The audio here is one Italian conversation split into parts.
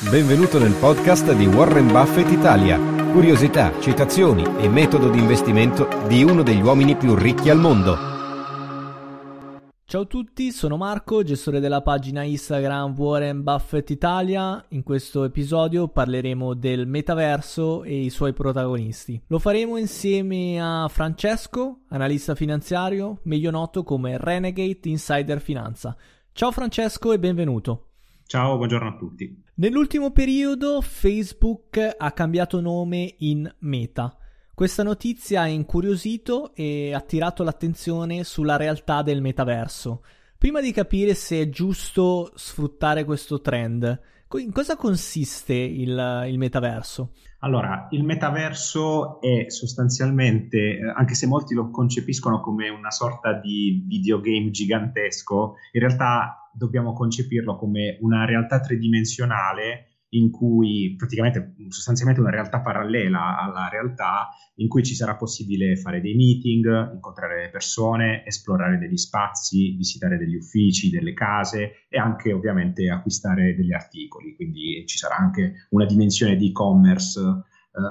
Benvenuto nel podcast di Warren Buffett Italia. Curiosità, citazioni e metodo di investimento di uno degli uomini più ricchi al mondo. Ciao a tutti, sono Marco, gestore della pagina Instagram Warren Buffett Italia. In questo episodio parleremo del metaverso e i suoi protagonisti. Lo faremo insieme a Francesco, analista finanziario, meglio noto come Renegade Insider Finanza. Ciao Francesco e benvenuto. Ciao, buongiorno a tutti. Nell'ultimo periodo Facebook ha cambiato nome in Meta. Questa notizia ha incuriosito e attirato l'attenzione sulla realtà del metaverso. Prima di capire se è giusto sfruttare questo trend, in cosa consiste il, il metaverso? Allora, il metaverso è sostanzialmente, eh, anche se molti lo concepiscono come una sorta di videogame gigantesco, in realtà dobbiamo concepirlo come una realtà tridimensionale in cui praticamente sostanzialmente una realtà parallela alla realtà in cui ci sarà possibile fare dei meeting, incontrare le persone, esplorare degli spazi, visitare degli uffici, delle case e anche ovviamente acquistare degli articoli, quindi ci sarà anche una dimensione di e-commerce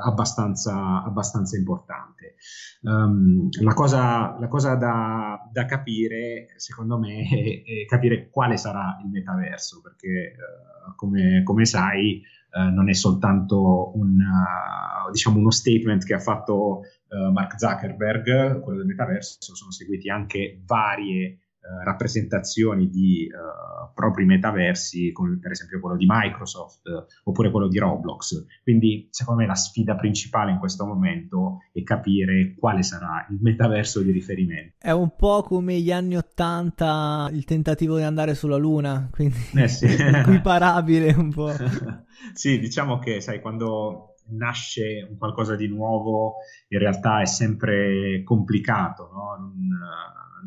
abbastanza, abbastanza importante. Um, la cosa, la cosa da, da, capire, secondo me, è, è, capire quale sarà il metaverso, perché uh, come, come, sai uh, non è soltanto un, uh, diciamo uno statement che ha fatto Mark Zuckerberg, quello del metaverso, sono seguiti anche varie eh, rappresentazioni di uh, propri metaversi, come per esempio quello di Microsoft uh, oppure quello di Roblox. Quindi, secondo me, la sfida principale in questo momento è capire quale sarà il metaverso di riferimento. È un po' come gli anni Ottanta, il tentativo di andare sulla Luna, quindi eh sì. equiparabile un po'. sì, diciamo che, sai, quando nasce un qualcosa di nuovo, in realtà è sempre complicato, no? Non,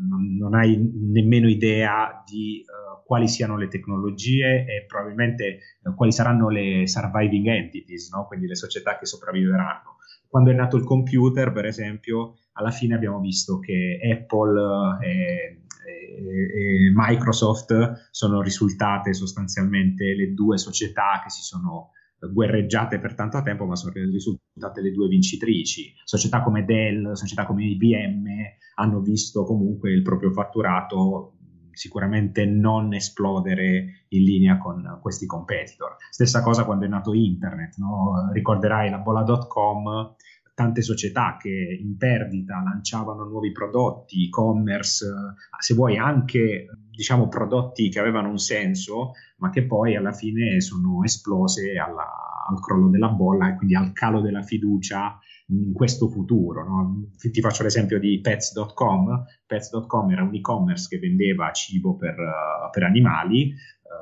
non, non hai nemmeno idea di uh, quali siano le tecnologie e probabilmente uh, quali saranno le surviving entities, no? quindi le società che sopravviveranno. Quando è nato il computer, per esempio, alla fine abbiamo visto che Apple eh, e, e, e Microsoft sono risultate sostanzialmente le due società che si sono guerreggiate per tanto tempo, ma sono risultate le due vincitrici. Società come Dell, società come IBM hanno visto comunque il proprio fatturato sicuramente non esplodere in linea con questi competitor. Stessa cosa quando è nato internet, no? ricorderai la bolla.com, tante società che in perdita lanciavano nuovi prodotti, e-commerce, se vuoi anche diciamo prodotti che avevano un senso, ma che poi alla fine sono esplose alla, al crollo della bolla e quindi al calo della fiducia in questo futuro. No? Ti faccio l'esempio di pets.com. Pets.com era un e-commerce che vendeva cibo per, per animali,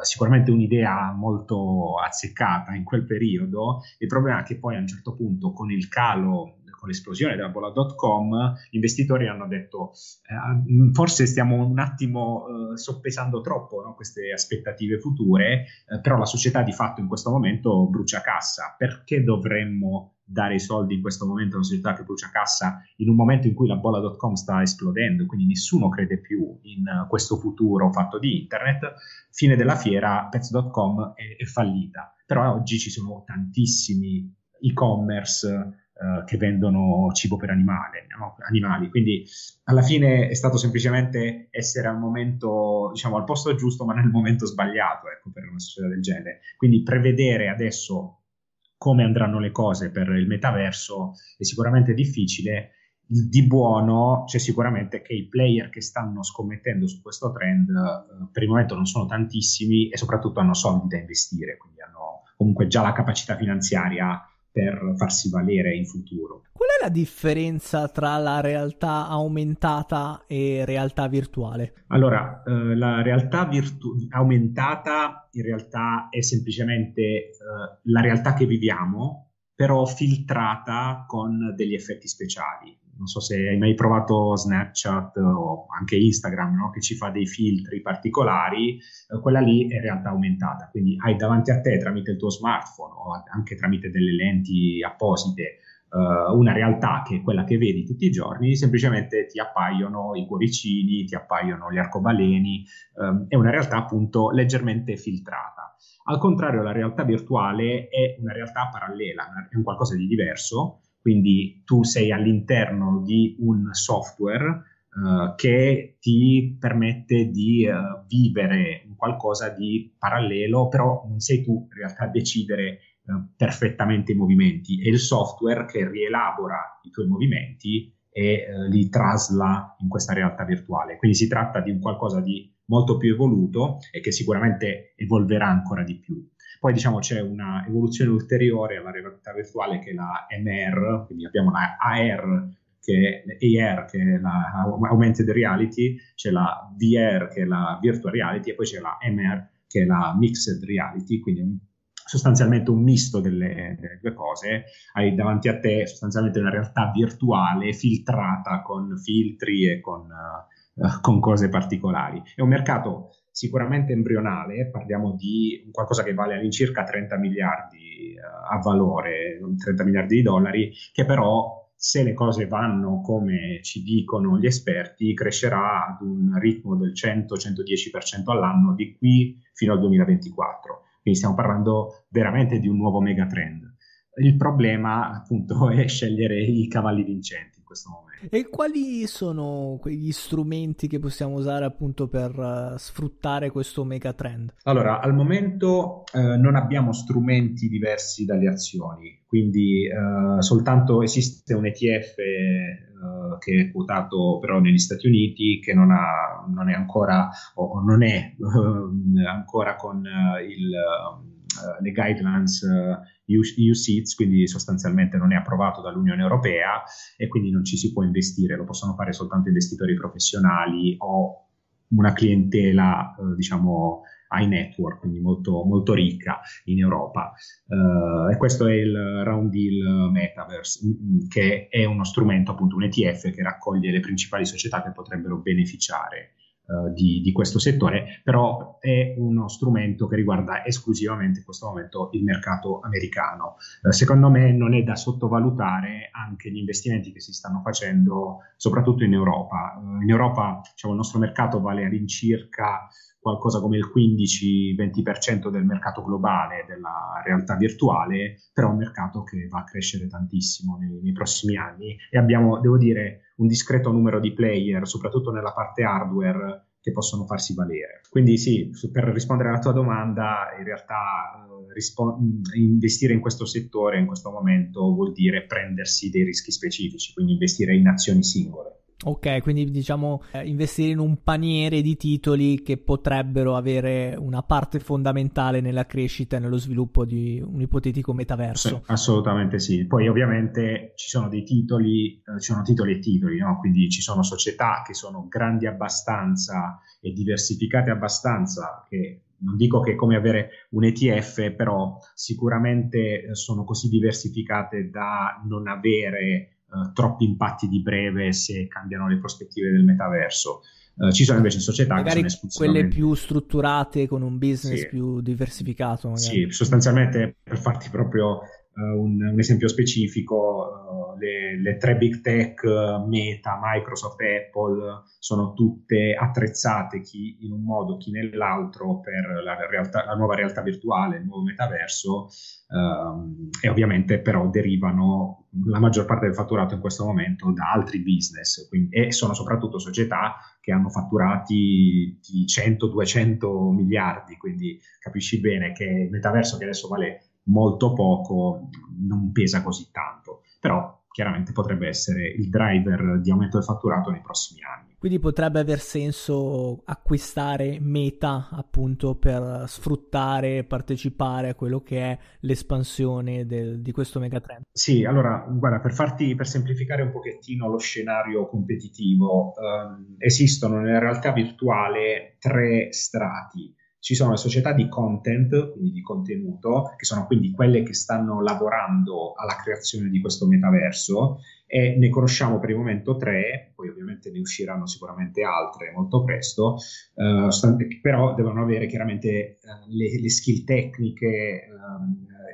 sicuramente un'idea molto azzeccata in quel periodo. Il problema è che poi a un certo punto con il calo con l'esplosione della bolla.com, gli investitori hanno detto eh, forse stiamo un attimo eh, soppesando troppo no, queste aspettative future, eh, però la società di fatto in questo momento brucia cassa. Perché dovremmo dare i soldi in questo momento a una società che brucia cassa in un momento in cui la bolla.com sta esplodendo, quindi nessuno crede più in questo futuro fatto di internet, fine della fiera pets.com è, è fallita. Però oggi ci sono tantissimi e-commerce Uh, che vendono cibo per animale, no? animali. Quindi alla fine è stato semplicemente essere al momento, diciamo, al posto giusto, ma nel momento sbagliato, ecco, per una società del genere. Quindi prevedere adesso come andranno le cose per il metaverso è sicuramente difficile. Di buono c'è sicuramente che i player che stanno scommettendo su questo trend eh, per il momento non sono tantissimi e soprattutto hanno soldi da investire, quindi hanno comunque già la capacità finanziaria per farsi valere in futuro. Qual è la differenza tra la realtà aumentata e realtà virtuale? Allora, eh, la realtà virtu- aumentata in realtà è semplicemente eh, la realtà che viviamo, però filtrata con degli effetti speciali non so se hai mai provato Snapchat o anche Instagram, no? che ci fa dei filtri particolari, eh, quella lì è realtà aumentata, quindi hai davanti a te tramite il tuo smartphone o anche tramite delle lenti apposite eh, una realtà che è quella che vedi tutti i giorni, semplicemente ti appaiono i cuoricini, ti appaiono gli arcobaleni, eh, è una realtà appunto leggermente filtrata. Al contrario, la realtà virtuale è una realtà parallela, è un qualcosa di diverso, quindi tu sei all'interno di un software uh, che ti permette di uh, vivere qualcosa di parallelo, però non sei tu in realtà a decidere uh, perfettamente i movimenti, è il software che rielabora i tuoi movimenti e li trasla in questa realtà virtuale. Quindi si tratta di un qualcosa di molto più evoluto e che sicuramente evolverà ancora di più. Poi diciamo c'è una evoluzione ulteriore alla realtà virtuale che è la MR, quindi abbiamo la AR che è AR che è la Augmented Reality, c'è la VR che è la Virtual Reality e poi c'è la MR che è la Mixed Reality, quindi un, sostanzialmente un misto delle, delle, due cose, hai davanti a te sostanzialmente una realtà virtuale filtrata con filtri e con, uh, con cose particolari. È un mercato sicuramente embrionale, parliamo di qualcosa che vale all'incirca 30 miliardi uh, a valore, 30 miliardi di dollari, che però se le cose vanno come ci dicono gli esperti, crescerà ad un ritmo del 100-110% all'anno di qui fino al 2024. Quindi stiamo parlando veramente di un nuovo megatrend. Il problema appunto è scegliere i cavalli vincenti in questo momento. E quali sono quegli strumenti che possiamo usare appunto per uh, sfruttare questo megatrend? Allora, al momento uh, non abbiamo strumenti diversi dalle azioni, quindi uh, soltanto esiste un ETF che è quotato però negli Stati Uniti che non, ha, non è ancora o non è ancora con il, le guidelines EU, Seats, quindi sostanzialmente non è approvato dall'Unione Europea e quindi non ci si può investire, lo possono fare soltanto investitori professionali o una clientela, eh, diciamo, high network, quindi molto, molto ricca in Europa. Uh, e questo è il Round Deal Metaverse, mm, mm, che è uno strumento, appunto un ETF che raccoglie le principali società che potrebbero beneficiare uh, di, di, questo settore, però è uno strumento che riguarda esclusivamente in questo momento il mercato americano. Uh, secondo me non è da sottovalutare anche gli investimenti che si stanno facendo, soprattutto in Europa. Uh, in Europa diciamo, il nostro mercato vale all'incirca qualcosa come il 15-20% del mercato globale della realtà virtuale, però è un mercato che va a crescere tantissimo nei, nei prossimi anni e abbiamo, devo dire, un discreto numero di player, soprattutto nella parte hardware, che possono farsi valere. Quindi sì, per rispondere alla tua domanda, in realtà eh, rispo- investire in questo settore in questo momento vuol dire prendersi dei rischi specifici, quindi investire in azioni singole. Ok, quindi diciamo eh, investire in un paniere di titoli che potrebbero avere una parte fondamentale nella crescita e nello sviluppo di un ipotetico metaverso. Sì, assolutamente sì. Poi ovviamente ci sono dei titoli, eh, ci sono titoli e titoli, no? quindi ci sono società che sono grandi abbastanza e diversificate abbastanza che non dico che è come avere un ETF, però sicuramente eh, sono così diversificate da non avere uh, troppi impatti di breve se cambiano le prospettive del metaverso. Uh, ci sono invece società magari che sono quelle più strutturate con un business sì. più diversificato. Magari. Sì, sostanzialmente per farti proprio un, un, esempio specifico, le, le, tre big tech, Meta, Microsoft, Apple, sono tutte attrezzate chi in un modo, chi nell'altro per la, realtà, la nuova realtà virtuale, il nuovo metaverso um, e ovviamente però derivano la maggior parte del fatturato in questo momento da altri business. Quindi, e sono soprattutto società che hanno fatturati di 100-200 miliardi, quindi capisci bene che il metaverso che adesso vale molto poco non pesa così tanto, però chiaramente potrebbe essere il driver di aumento del fatturato nei prossimi anni. Quindi potrebbe aver senso acquistare Meta appunto per sfruttare e partecipare a quello che è l'espansione del, di questo megatrend. Sì, allora, guarda, per farti, per semplificare un pochettino lo scenario competitivo, ehm, esistono nella realtà virtuale tre strati ci sono le società di content, quindi di contenuto, che sono quindi quelle che stanno lavorando alla creazione di questo metaverso e ne conosciamo per il momento tre, poi ovviamente ne usciranno sicuramente altre molto presto, eh, però devono avere chiaramente eh, le, le, skill tecniche eh,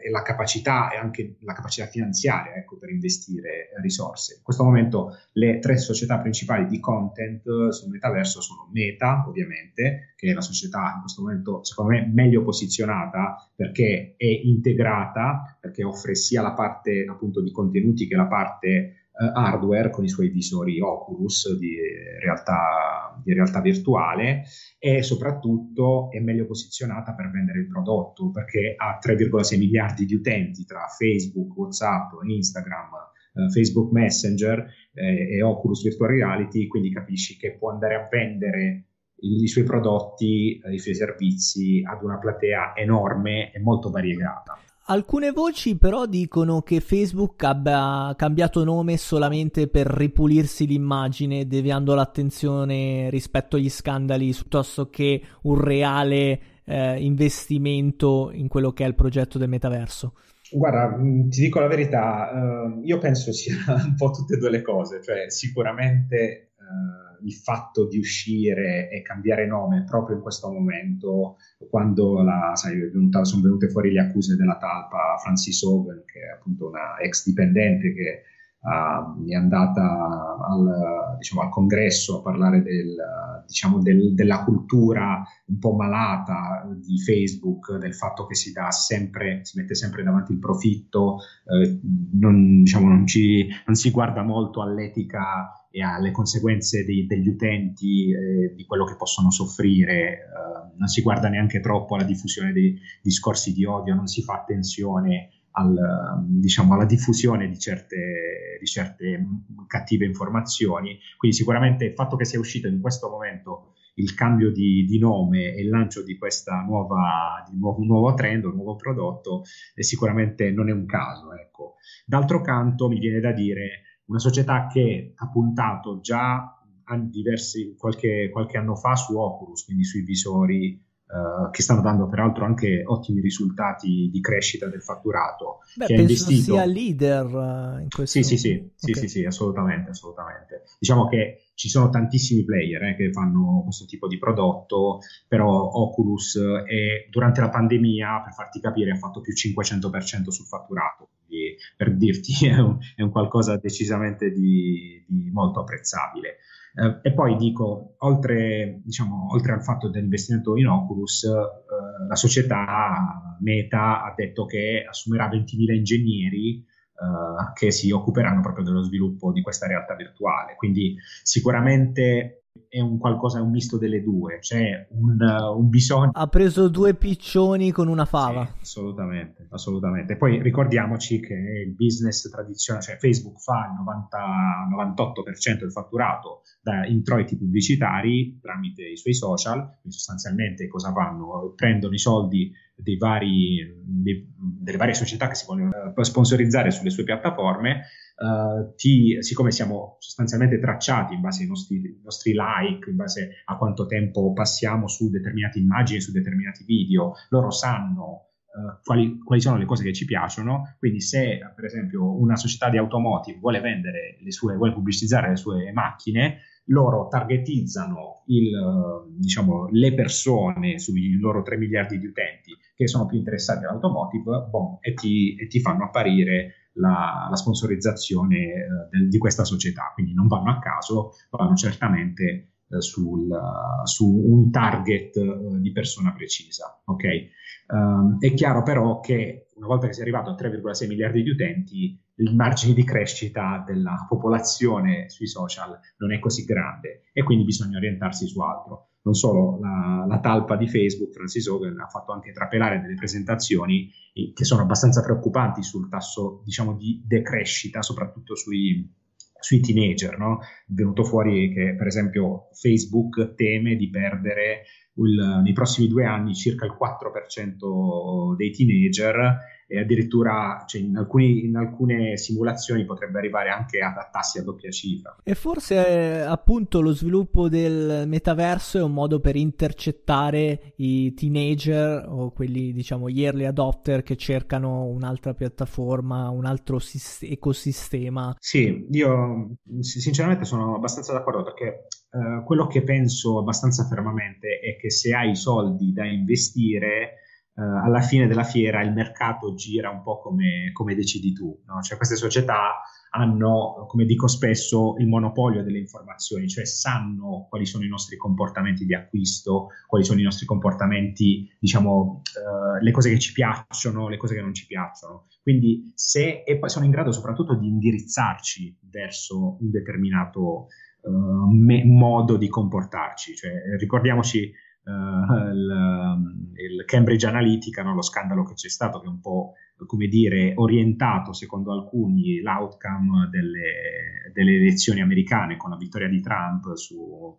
e la capacità e anche la capacità finanziaria ecco, per investire risorse. In questo momento le tre società principali di content sul metaverso sono Meta, ovviamente, che è la società in questo momento secondo me meglio posizionata perché è integrata, perché offre sia la parte appunto di contenuti che la parte uh, hardware con i suoi visori Oculus di realtà, di realtà virtuale e soprattutto è meglio posizionata per vendere il prodotto perché ha 3,6 miliardi di utenti tra Facebook, WhatsApp, Instagram, uh, Facebook Messenger eh, e Oculus Virtual Reality, quindi capisci che può andare a vendere i, suoi prodotti, i suoi servizi ad una platea enorme e molto variegata. Alcune voci però dicono che Facebook abbia cambiato nome solamente per ripulirsi l'immagine, deviando l'attenzione rispetto agli scandali piuttosto che un reale eh, investimento in quello che è il progetto del metaverso. Guarda, mm, ti dico la verità, eh, io penso sia un po' tutte e due le cose, cioè sicuramente eh, il fatto di uscire e cambiare nome proprio in questo momento, quando la, sai, venuta, sono venute fuori le accuse della talpa Francis Hogan, che è appunto una ex dipendente che uh, è andata al, diciamo, al, congresso a parlare del, diciamo, del, della cultura un po' malata di Facebook, del fatto che si sempre, si mette sempre davanti il profitto, eh, non, diciamo, non, ci, non si guarda molto all'etica e alle conseguenze dei, degli utenti, eh, di quello che possono soffrire, eh, non si guarda neanche troppo alla diffusione dei discorsi di odio, non si fa attenzione al, diciamo, alla diffusione di certe, di certe, cattive informazioni. Quindi sicuramente il fatto che sia uscito in questo momento il cambio di, di nome e il lancio di di nuovo, nuovo trend, un nuovo prodotto, sicuramente non è un caso. Ecco. D'altro canto mi viene da dire una società che ha puntato già diversi, qualche, qualche anno fa su Oculus, quindi sui visori Uh, che stanno dando peraltro anche ottimi risultati di crescita del fatturato. Beh, che penso investito... sia leader uh, in questo. Sì, sì, sì, okay. sì, sì, sì, assolutamente, assolutamente. Diciamo che ci sono tantissimi player eh, che fanno questo tipo di prodotto, però Oculus è, durante la pandemia, per farti capire, ha fatto più 500% sul fatturato. Quindi, per dirti, è un, è un qualcosa decisamente di, di molto apprezzabile. Eh, e poi dico, oltre, diciamo, oltre, al fatto dell'investimento in Oculus, eh, la società Meta ha detto che assumerà 20.000 ingegneri eh, che si occuperanno proprio dello sviluppo di questa realtà virtuale. Quindi sicuramente è un qualcosa, un misto delle due, c'è un, un, bisogno. Ha preso due piccioni con una fava. Sì, assolutamente, assolutamente. Poi ricordiamoci che il business tradizionale, cioè Facebook fa il 90, 98% del fatturato da introiti pubblicitari tramite i suoi social, quindi sostanzialmente cosa fanno? Prendono i soldi dei vari, dei, delle varie società che si vogliono eh, sponsorizzare sulle sue piattaforme Uh, ti, siccome siamo sostanzialmente tracciati in base ai nostri, nostri, like, in base a quanto tempo passiamo su determinate immagini, su determinati video, loro sanno uh, quali, quali, sono le cose che ci piacciono. Quindi, se per esempio una società di automotive vuole vendere le sue, vuole pubblicizzare le sue macchine, loro targetizzano il, diciamo, le persone sui loro 3 miliardi di utenti che sono più interessati all'automotive bon, e, ti, e ti fanno apparire la, la sponsorizzazione eh, del, di questa società, quindi non vanno a caso, vanno certamente eh, sul, su un target eh, di persona precisa. Okay? Um, è chiaro però che una volta che si è arrivato a 3,6 miliardi di utenti, il margine di crescita della popolazione sui social non è così grande e quindi bisogna orientarsi su altro non solo la, la, talpa di Facebook, Francis Hogan, ha fatto anche trapelare delle presentazioni che sono abbastanza preoccupanti sul tasso diciamo, di decrescita, soprattutto sui, sui teenager, no? È venuto fuori che per esempio Facebook teme di perdere il, nei prossimi due anni circa il 4% dei teenager e addirittura cioè, in, alcuni, in, alcune simulazioni potrebbe arrivare anche a tassi a doppia cifra. E forse appunto lo sviluppo del metaverso è un modo per intercettare i teenager o quelli diciamo gli early adopter che cercano un'altra piattaforma, un altro sis- ecosistema. Sì, io sinceramente sono abbastanza d'accordo perché Uh, quello che penso abbastanza fermamente è che se hai soldi da investire, alla fine della fiera il mercato gira un po' come, come decidi tu. No? Cioè queste società hanno, come dico spesso, il monopolio delle informazioni, cioè sanno quali sono i nostri comportamenti di acquisto, quali sono i nostri comportamenti, diciamo, uh, le cose che ci piacciono, le cose che non ci piacciono. Quindi se, e poi sono in grado soprattutto di indirizzarci verso un determinato uh, me- modo di comportarci. Cioè, ricordiamoci uh, il, il, Cambridge Analytica, no? lo scandalo che c'è stato, che è un po' come dire orientato secondo alcuni l'outcome delle, delle elezioni americane con la vittoria di Trump su,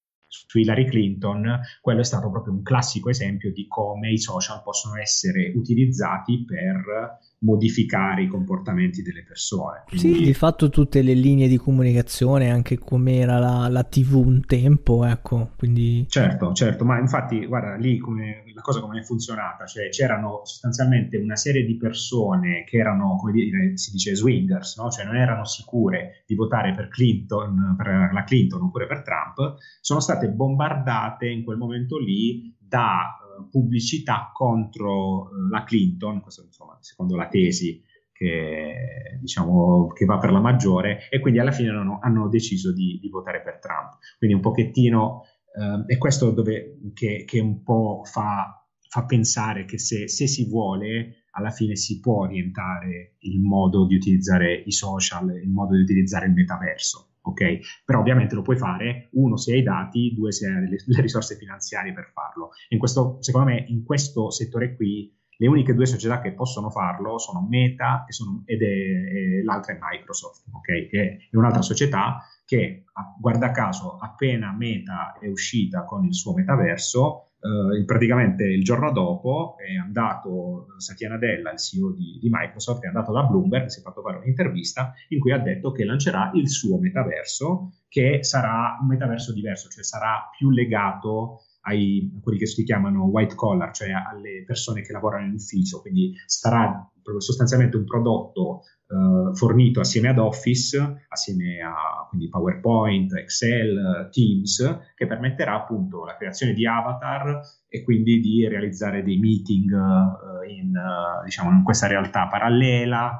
Su Hillary Clinton, quello è stato proprio un classico esempio di come i social possono essere utilizzati per modificare i comportamenti delle persone. Quindi... Sì, di fatto tutte le linee di comunicazione, anche come era la, la, TV un tempo, ecco, quindi... Certo, certo, ma infatti, guarda, lì come, la cosa come è funzionata, cioè c'erano sostanzialmente una serie di persone che erano, come dire, si dice swingers, no? cioè non erano sicure di votare per Clinton, per la Clinton oppure per Trump, sono state bombardate in quel momento lì da pubblicità contro eh, la Clinton, questo insomma, secondo la tesi che, diciamo, che va per la maggiore, e quindi alla fine hanno, hanno deciso di, di, votare per Trump. Quindi un pochettino, eh, è questo dove, che, che un po' fa, fa pensare che se, se si vuole alla fine si può orientare il modo di utilizzare i social, il modo di utilizzare il metaverso ok? Però ovviamente lo puoi fare, uno se hai i dati, due se hai le, le risorse finanziarie per farlo. In questo, secondo me, in questo settore qui, le uniche due società che possono farlo sono Meta sono, ed è, è, l'altra è Microsoft, ok? Che è un'altra società che, guarda caso, appena Meta è uscita con il suo metaverso, Uh, praticamente il giorno dopo è andato Satya Nadella, il CEO di, di, Microsoft, è andato da Bloomberg, si è fatto fare un'intervista in cui ha detto che lancerà il suo metaverso, che sarà un metaverso diverso, cioè sarà più legato ai, a quelli che si chiamano white collar, cioè alle persone che lavorano in ufficio, quindi sarà sostanzialmente un prodotto uh, fornito assieme ad Office, assieme a quindi PowerPoint, Excel, Teams, che permetterà appunto la creazione di avatar e quindi di realizzare dei meeting uh, in, uh, diciamo, in questa realtà parallela.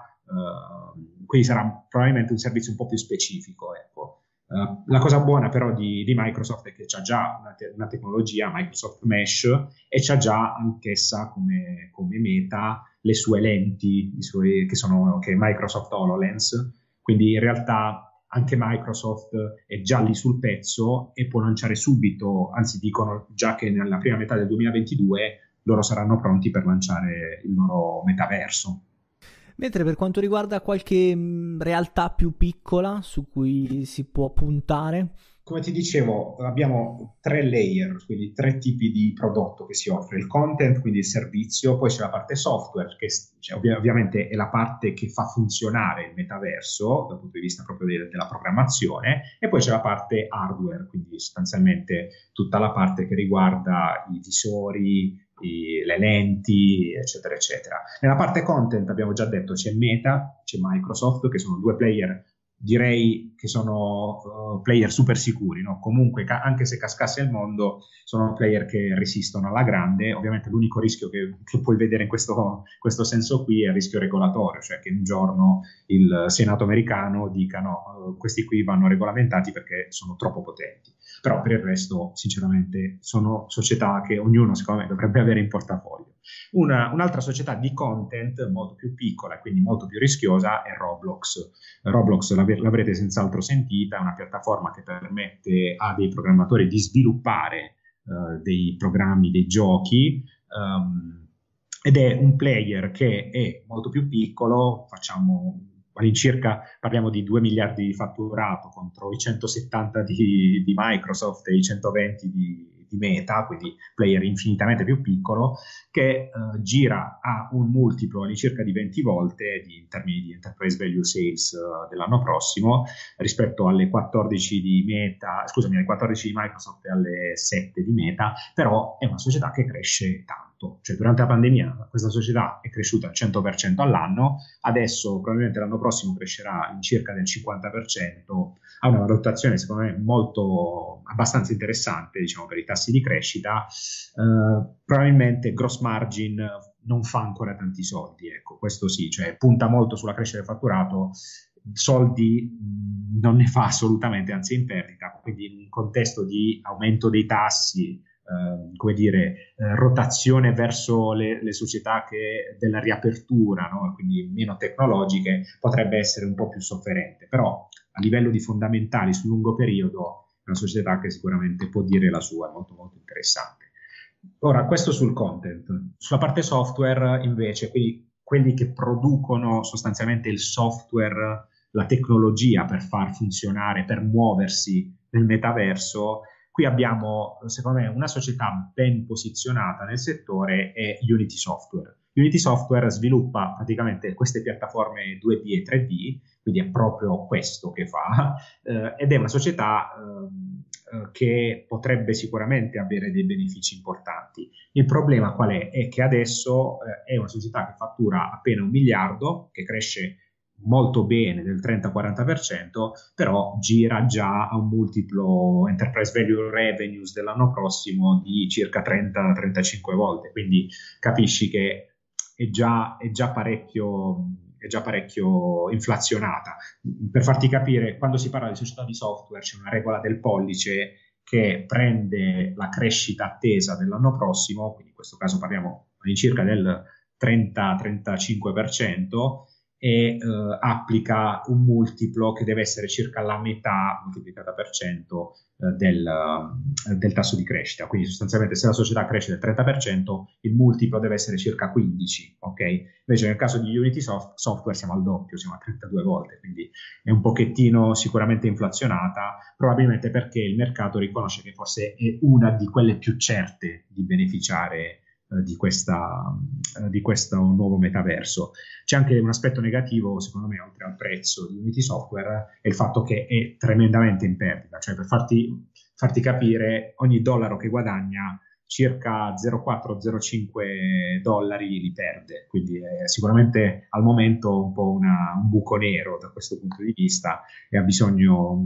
quindi sarà probabilmente un servizio un po' più specifico. Ecco. Uh, la cosa buona però di, di, Microsoft è che c'ha già una, te- una, tecnologia, Microsoft Mesh, e c'ha già anch'essa come, come meta le sue lenti, suoi, che sono che Microsoft HoloLens, quindi in realtà anche Microsoft è già lì sul pezzo e può lanciare subito, anzi dicono già che nella prima metà del 2022 loro saranno pronti per lanciare il loro metaverso. Mentre per quanto riguarda qualche realtà più piccola su cui si può puntare, come ti dicevo, abbiamo tre layer, quindi tre tipi di prodotto che si offre: il content, quindi il servizio, poi c'è la parte software, che cioè, ovvi- ovviamente è la parte che fa funzionare il metaverso dal punto di vista proprio de- della programmazione, e poi c'è la parte hardware, quindi sostanzialmente tutta la parte che riguarda i visori, i, le lenti, eccetera, eccetera. Nella parte content abbiamo già detto c'è Meta, c'è Microsoft, che sono due player direi che sono uh, player super sicuri, no? comunque ca- anche se cascasse il mondo sono player che resistono alla grande, ovviamente l'unico rischio che, che puoi vedere in questo, questo, senso qui è il rischio regolatorio, cioè che un giorno il Senato americano dica no, uh, questi qui vanno regolamentati perché sono troppo potenti, però per il resto sinceramente sono società che ognuno secondo me dovrebbe avere in portafoglio. Una, un'altra società di content molto più piccola e quindi molto più rischiosa è Roblox. Roblox l'avrete senz'altro sentita, è una piattaforma che permette a dei programmatori di sviluppare uh, dei programmi, dei giochi. Um, ed è un player che è molto più piccolo, facciamo all'incirca parliamo di 2 miliardi di fatturato contro i 170 di, di Microsoft e i 120 di, di Meta, quindi player infinitamente più piccolo, che eh, gira a un multiplo all'incirca di 20 volte di, in termini di enterprise value sales uh, dell'anno prossimo rispetto alle 14 di Meta, scusami, alle 14 di Microsoft e alle 7 di Meta, però è una società che cresce tanto fatto, cioè durante la pandemia questa società è cresciuta al 100% all'anno, adesso probabilmente l'anno prossimo crescerà in circa del 50%, ha una valutazione secondo me molto abbastanza interessante diciamo per i tassi di crescita, eh, probabilmente gross margin non fa ancora tanti soldi, ecco, questo sì, cioè punta molto sulla crescita del fatturato, soldi non ne fa assolutamente, anzi in perdita, quindi in un contesto di aumento dei tassi, Ehm, come dire, eh, rotazione verso le, le, società che della riapertura, no? quindi meno tecnologiche, potrebbe essere un po' più sofferente. Però a livello di fondamentali sul lungo periodo è una società che sicuramente può dire la sua, è molto molto interessante. Ora, questo sul content. Sulla parte software, invece, quindi quelli che producono sostanzialmente il software, la tecnologia per far funzionare, per muoversi nel metaverso, Qui abbiamo, secondo me, una società ben posizionata nel settore è Unity Software. Unity Software sviluppa praticamente queste piattaforme 2D e 3D, quindi è proprio questo che fa, eh, ed è una società eh, che potrebbe sicuramente avere dei benefici importanti. Il problema qual è? È che adesso eh, è una società che fattura appena un miliardo, che cresce molto bene del 30-40%, però gira già a un multiplo enterprise value revenues dell'anno prossimo di circa 30-35 volte, quindi capisci che è già, è già parecchio è già parecchio inflazionata. Per farti capire, quando si parla di società di software c'è una regola del pollice che prende la crescita attesa dell'anno prossimo, quindi in questo caso parliamo all'incirca del 30-35%, e eh, applica un multiplo che deve essere circa la metà moltiplicata per cento eh, del, eh, del, tasso di crescita. Quindi sostanzialmente se la società cresce del 30%, il multiplo deve essere circa 15, ok? Invece nel caso di Unity Soft, Software siamo al doppio, siamo a 32 volte, quindi è un pochettino sicuramente inflazionata, probabilmente perché il mercato riconosce che forse è una di quelle più certe di beneficiare di, questa, eh, di, questo nuovo metaverso. C'è anche un aspetto negativo, secondo me, oltre al prezzo di Unity Software, è il fatto che è tremendamente in perdita, cioè per farti, farti capire, ogni dollaro che guadagna circa 0,4-0,5 dollari li perde, quindi è sicuramente al momento un po' una, un buco nero da questo punto di vista e ha bisogno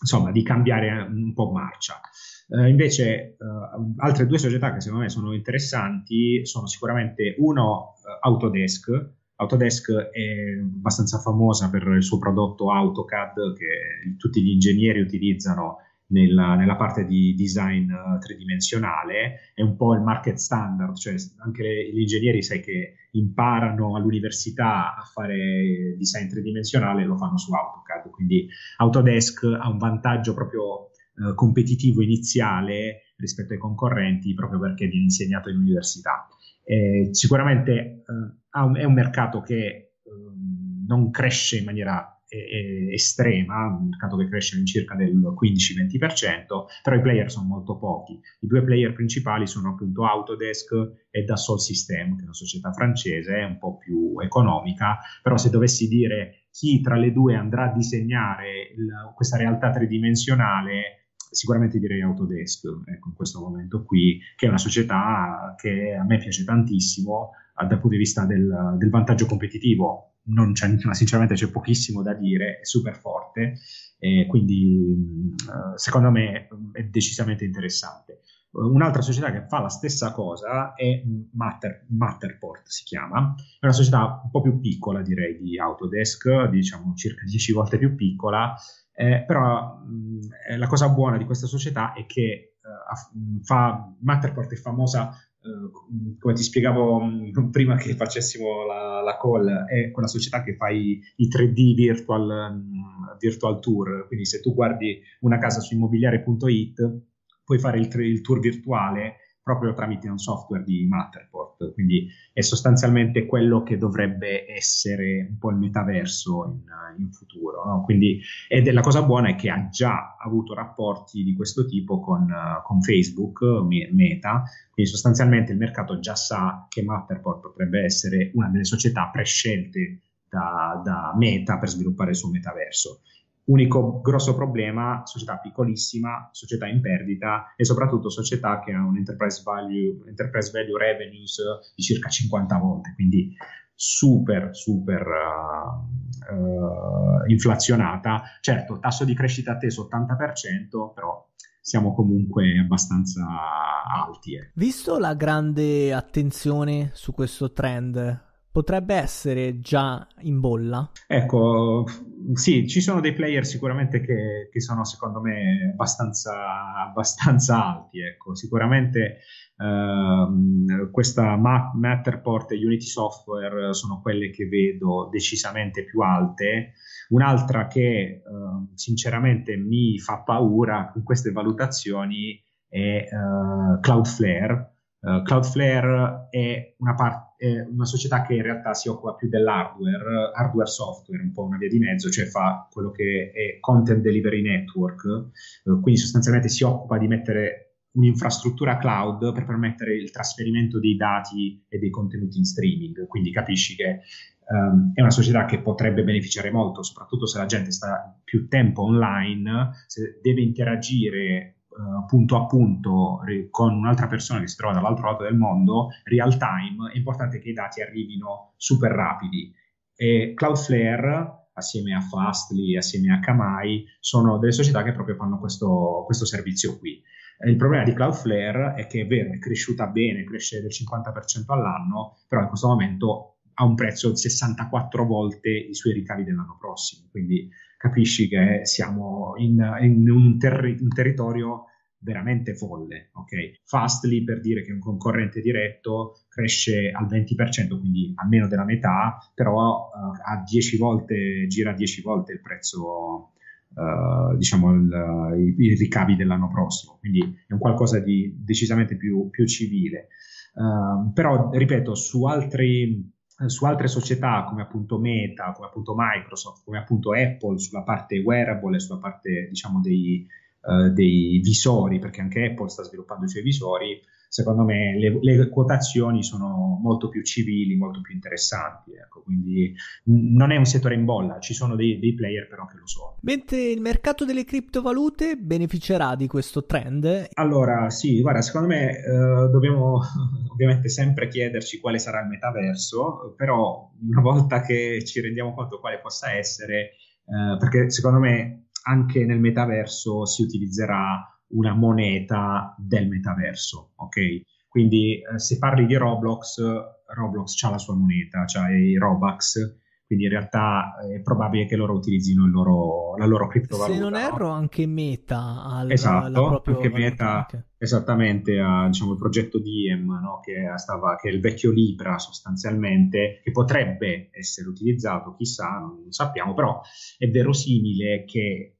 insomma di cambiare un po' marcia. Uh, invece uh, altre due società che secondo me sono interessanti sono sicuramente uno uh, Autodesk. Autodesk è abbastanza famosa per il suo prodotto AutoCAD che tutti gli ingegneri utilizzano nella, nella, parte di design tridimensionale, è un po' il market standard, cioè anche le, gli ingegneri sai che imparano all'università a fare design tridimensionale lo fanno su AutoCAD, quindi Autodesk ha un vantaggio proprio eh, competitivo iniziale rispetto ai concorrenti proprio perché viene insegnato in università. Eh, sicuramente un, è un mercato che ehm, non cresce in maniera estrema, un mercato che cresce in circa del 15-20%, però i player sono molto pochi. I due player principali sono appunto Autodesk e Dassault System, che è una società francese, un po' più economica, però se dovessi dire chi tra le due andrà a disegnare il, questa realtà tridimensionale, sicuramente direi Autodesk, ecco, in questo momento qui, che è una società che a me piace tantissimo, dal punto di vista del, del vantaggio competitivo non c'è, sinceramente c'è pochissimo da dire, è super forte, e quindi secondo me è decisamente interessante. Un'altra società che fa la stessa cosa è Matter, Matterport, si chiama, è una società un po' più piccola direi di Autodesk, diciamo circa 10 volte più piccola, eh, però mh, la cosa buona di questa società è che eh, fa, Matterport è famosa Uh, come ti spiegavo um, prima che facessimo la, la, call, è quella società che fa i, i 3D virtual, um, virtual, tour. Quindi, se tu guardi una casa su immobiliare.it, puoi fare il, il tour virtuale proprio tramite un software di Matterport, quindi è sostanzialmente quello che dovrebbe essere un po' il metaverso in, in futuro. No? Quindi, ed la cosa buona è che ha già avuto rapporti di questo tipo con, con Facebook, Meta, quindi sostanzialmente il mercato già sa che Matterport potrebbe essere una delle società prescelte da, da Meta per sviluppare il suo metaverso. Unico grosso problema, società piccolissima, società in perdita e soprattutto società che ha un enterprise value, enterprise value revenues di circa 50 volte, quindi super, super uh, uh, inflazionata. Certo, tasso di crescita atteso 80%, però siamo comunque abbastanza alti. Eh. Visto la grande attenzione su questo trend, potrebbe essere già in bolla? Ecco, sì, ci sono dei player sicuramente che, che sono secondo me abbastanza, abbastanza alti. Ecco. Sicuramente uh, questa Matterport e Unity Software sono quelle che vedo decisamente più alte. Un'altra che uh, sinceramente mi fa paura con queste valutazioni è uh, Cloudflare Uh, Cloudflare è una, part- è una, società che in realtà si occupa più dell'hardware, hardware software, un po' una via di mezzo, cioè fa quello che è Content Delivery Network, uh, quindi sostanzialmente si occupa di mettere un'infrastruttura cloud per permettere il trasferimento dei dati e dei contenuti in streaming. Quindi capisci che um, è una società che potrebbe beneficiare molto, soprattutto se la gente sta più tempo online, se deve interagire uh, punto a punto con un'altra persona che si trova dall'altro lato del mondo, real time, è importante che i dati arrivino super rapidi. E Cloudflare, assieme a Fastly, assieme a Kamai, sono delle società che proprio fanno questo, questo servizio qui. Il problema di Cloudflare è che è vero, è cresciuta bene, cresce del 50% all'anno, però in questo momento ha un prezzo 64 volte i suoi ricavi dell'anno prossimo. Quindi capisci che siamo in, in un, terri- un, territorio veramente folle. Okay? Fastly, per dire che è un concorrente diretto, cresce al 20%, quindi a meno della metà, però uh, a 10 volte, gira 10 volte il prezzo. Uh, diciamo il, i, i, ricavi dell'anno prossimo quindi è un qualcosa di decisamente più, più civile uh, però ripeto su altri su altre società come appunto Meta, come appunto Microsoft, come appunto Apple sulla parte wearable e sulla parte diciamo dei, uh, dei visori, perché anche Apple sta sviluppando i suoi visori, secondo me le, le, quotazioni sono molto più civili, molto più interessanti. Ecco, quindi non è un settore in bolla, ci sono dei, dei, player però che lo sono. Mentre il mercato delle criptovalute beneficerà di questo trend? Allora, sì, guarda, secondo me eh, dobbiamo ovviamente sempre chiederci quale sarà il metaverso, però una volta che ci rendiamo conto quale possa essere, eh, perché secondo me anche nel metaverso si utilizzerà una moneta del metaverso, ok? Quindi eh, se parli di Roblox, Roblox ha la sua moneta, ha i Robux, quindi in realtà è probabile che loro utilizzino loro, la loro criptovaluta. Se non erro, anche Meta ha esatto, anche Meta, esattamente, ha diciamo, il progetto Diem, no? che, stava, che, è il vecchio Libra sostanzialmente, che potrebbe essere utilizzato, chissà, non sappiamo, però è verosimile che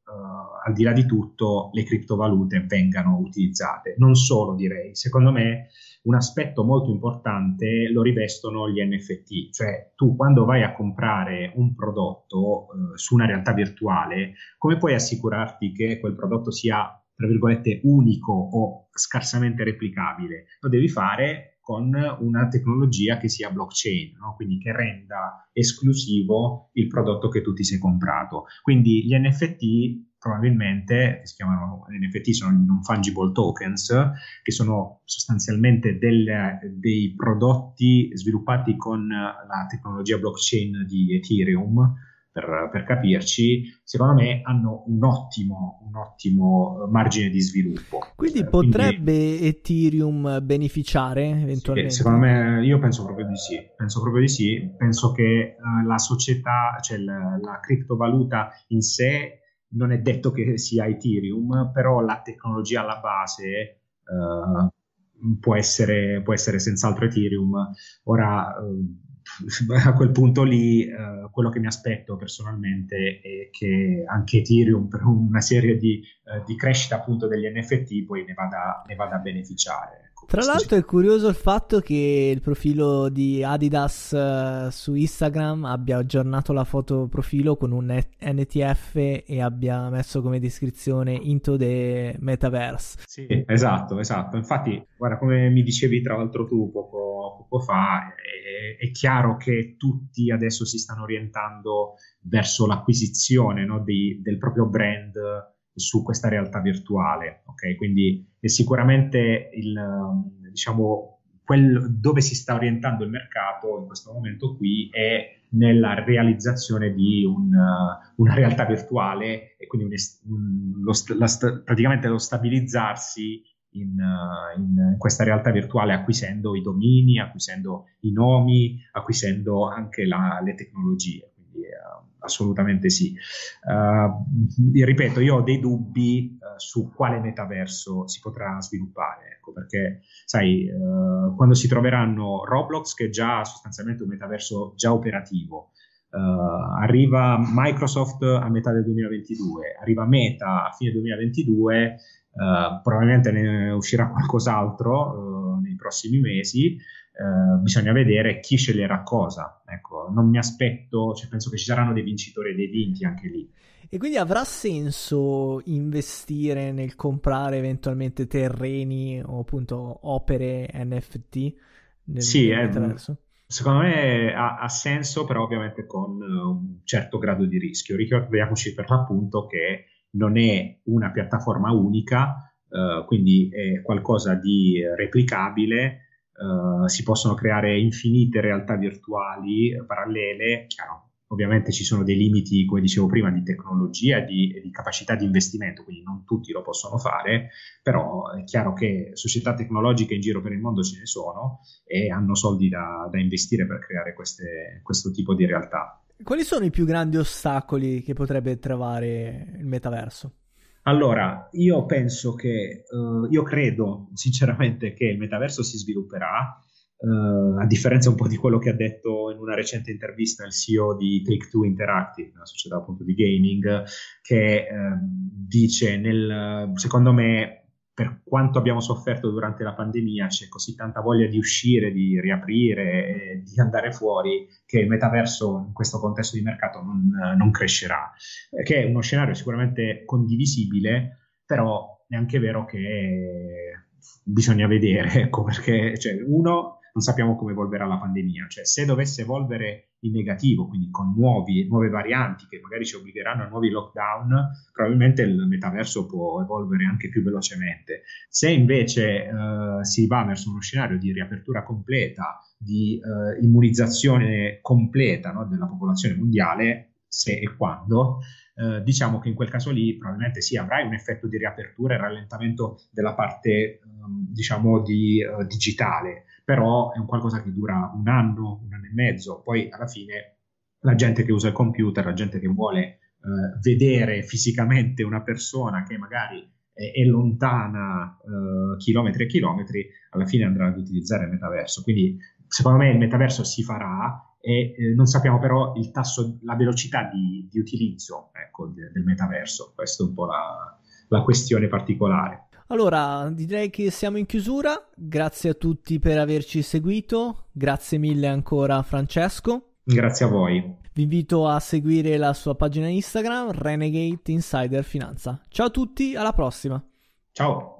al di là di tutto le criptovalute vengano utilizzate. Non solo, direi, secondo me un aspetto molto importante lo rivestono gli NFT, cioè tu quando vai a comprare un prodotto uh, su una realtà virtuale, come puoi assicurarti che quel prodotto sia tra virgolette unico o scarsamente replicabile? Lo devi fare con una tecnologia che sia blockchain, no? quindi che renda esclusivo il prodotto che tu ti sei comprato. Quindi gli NFT probabilmente, si chiamano NFT, sono non fungible tokens, che sono sostanzialmente del, dei prodotti sviluppati con la tecnologia blockchain di Ethereum, per, per, capirci, secondo me hanno un ottimo, un ottimo margine di sviluppo. Quindi potrebbe Quindi, Ethereum beneficiare eventualmente? Sì, secondo me, io penso proprio di sì. Penso proprio di sì. Penso che uh, la società, cioè la, la criptovaluta in sé non è detto che sia Ethereum, però la tecnologia alla base uh, può, essere, può essere senz'altro Ethereum. Ora, uh, a quel punto lì uh, quello che mi aspetto personalmente è che anche Ethereum per una serie di, uh, di crescita appunto degli NFT poi ne vada, ne vada a beneficiare. Tra l'altro è curioso il fatto che il profilo di Adidas uh, su Instagram abbia aggiornato la foto profilo con un NTF e abbia messo come descrizione Into the Metaverse. Sì, esatto, esatto. Infatti, guarda, come mi dicevi tra l'altro tu poco, poco fa, è, è, chiaro che tutti adesso si stanno orientando verso l'acquisizione no, di, del proprio brand su questa realtà virtuale. Okay? Quindi è sicuramente il, diciamo, quel, dove si sta orientando il mercato in questo momento qui è nella realizzazione di un, una realtà virtuale e quindi un, lo, la, praticamente lo stabilizzarsi in, in, questa realtà virtuale acquisendo i domini, acquisendo i nomi, acquisendo anche la, le tecnologie. Uh, assolutamente sì. Uh, ripeto, io ho dei dubbi uh, su quale metaverso si potrà sviluppare, ecco, perché sai, uh, quando si troveranno Roblox, che è già sostanzialmente un metaverso già operativo, arriva Microsoft a metà del 2022, arriva Meta a fine 2022, probabilmente ne uscirà qualcos'altro nei prossimi mesi. Eh, bisogna vedere chi sceglierà cosa. Ecco, non mi aspetto, cioè penso che ci saranno dei vincitori e dei vinti anche lì. E quindi avrà senso investire nel comprare eventualmente terreni o appunto opere NFT nel, sì, nel metaverso? Secondo me ha, ha, senso, però ovviamente con un certo grado di rischio. Ricordiamoci per l'appunto che non è una piattaforma unica, uh, quindi è qualcosa di replicabile Uh, si possono creare infinite realtà virtuali parallele, chiaro, ovviamente ci sono dei limiti, come dicevo prima, di tecnologia e di, di, capacità di investimento, quindi non tutti lo possono fare, però è chiaro che società tecnologiche in giro per il mondo ce ne sono e hanno soldi da, da investire per creare queste, questo tipo di realtà. Quali sono i più grandi ostacoli che potrebbe trovare il metaverso? Allora, io penso che, uh, io credo sinceramente che il metaverso si svilupperà, uh, a differenza un po' di quello che ha detto in una recente intervista il CEO di Take-Two Interactive, una società appunto di gaming, che uh, dice nel, secondo me per quanto abbiamo sofferto durante la pandemia, c'è così tanta voglia di uscire, di riaprire, di andare fuori, che il metaverso in questo contesto di mercato non, non crescerà, che è uno scenario sicuramente condivisibile, però è anche vero che bisogna vedere, ecco, perché cioè, uno non sappiamo come evolverà la pandemia, cioè se dovesse evolvere in negativo, quindi con nuovi, nuove varianti che magari ci obbligheranno a nuovi lockdown, probabilmente il metaverso può evolvere anche più velocemente. Se invece eh, si va verso uno scenario di riapertura completa, di eh, immunizzazione completa no, della popolazione mondiale, se e quando, eh, diciamo che in quel caso lì probabilmente sì avrai un effetto di riapertura e rallentamento della parte ehm, diciamo di uh, digitale, però è un qualcosa che dura un anno, un anno e mezzo, poi alla fine la gente che usa il computer, la gente che vuole uh, vedere fisicamente una persona che magari è, è lontana uh, chilometri e chilometri, alla fine andrà ad utilizzare il metaverso. Quindi secondo me il metaverso si farà e eh, non sappiamo però il tasso, la velocità di, di utilizzo ecco, de, del metaverso. Questa è un po' la, la questione particolare. Allora, direi che siamo in chiusura. Grazie a tutti per averci seguito. Grazie mille ancora Francesco. Grazie a voi. Vi invito a seguire la sua pagina Instagram Renegade Insider Finanza. Ciao a tutti, alla prossima. Ciao.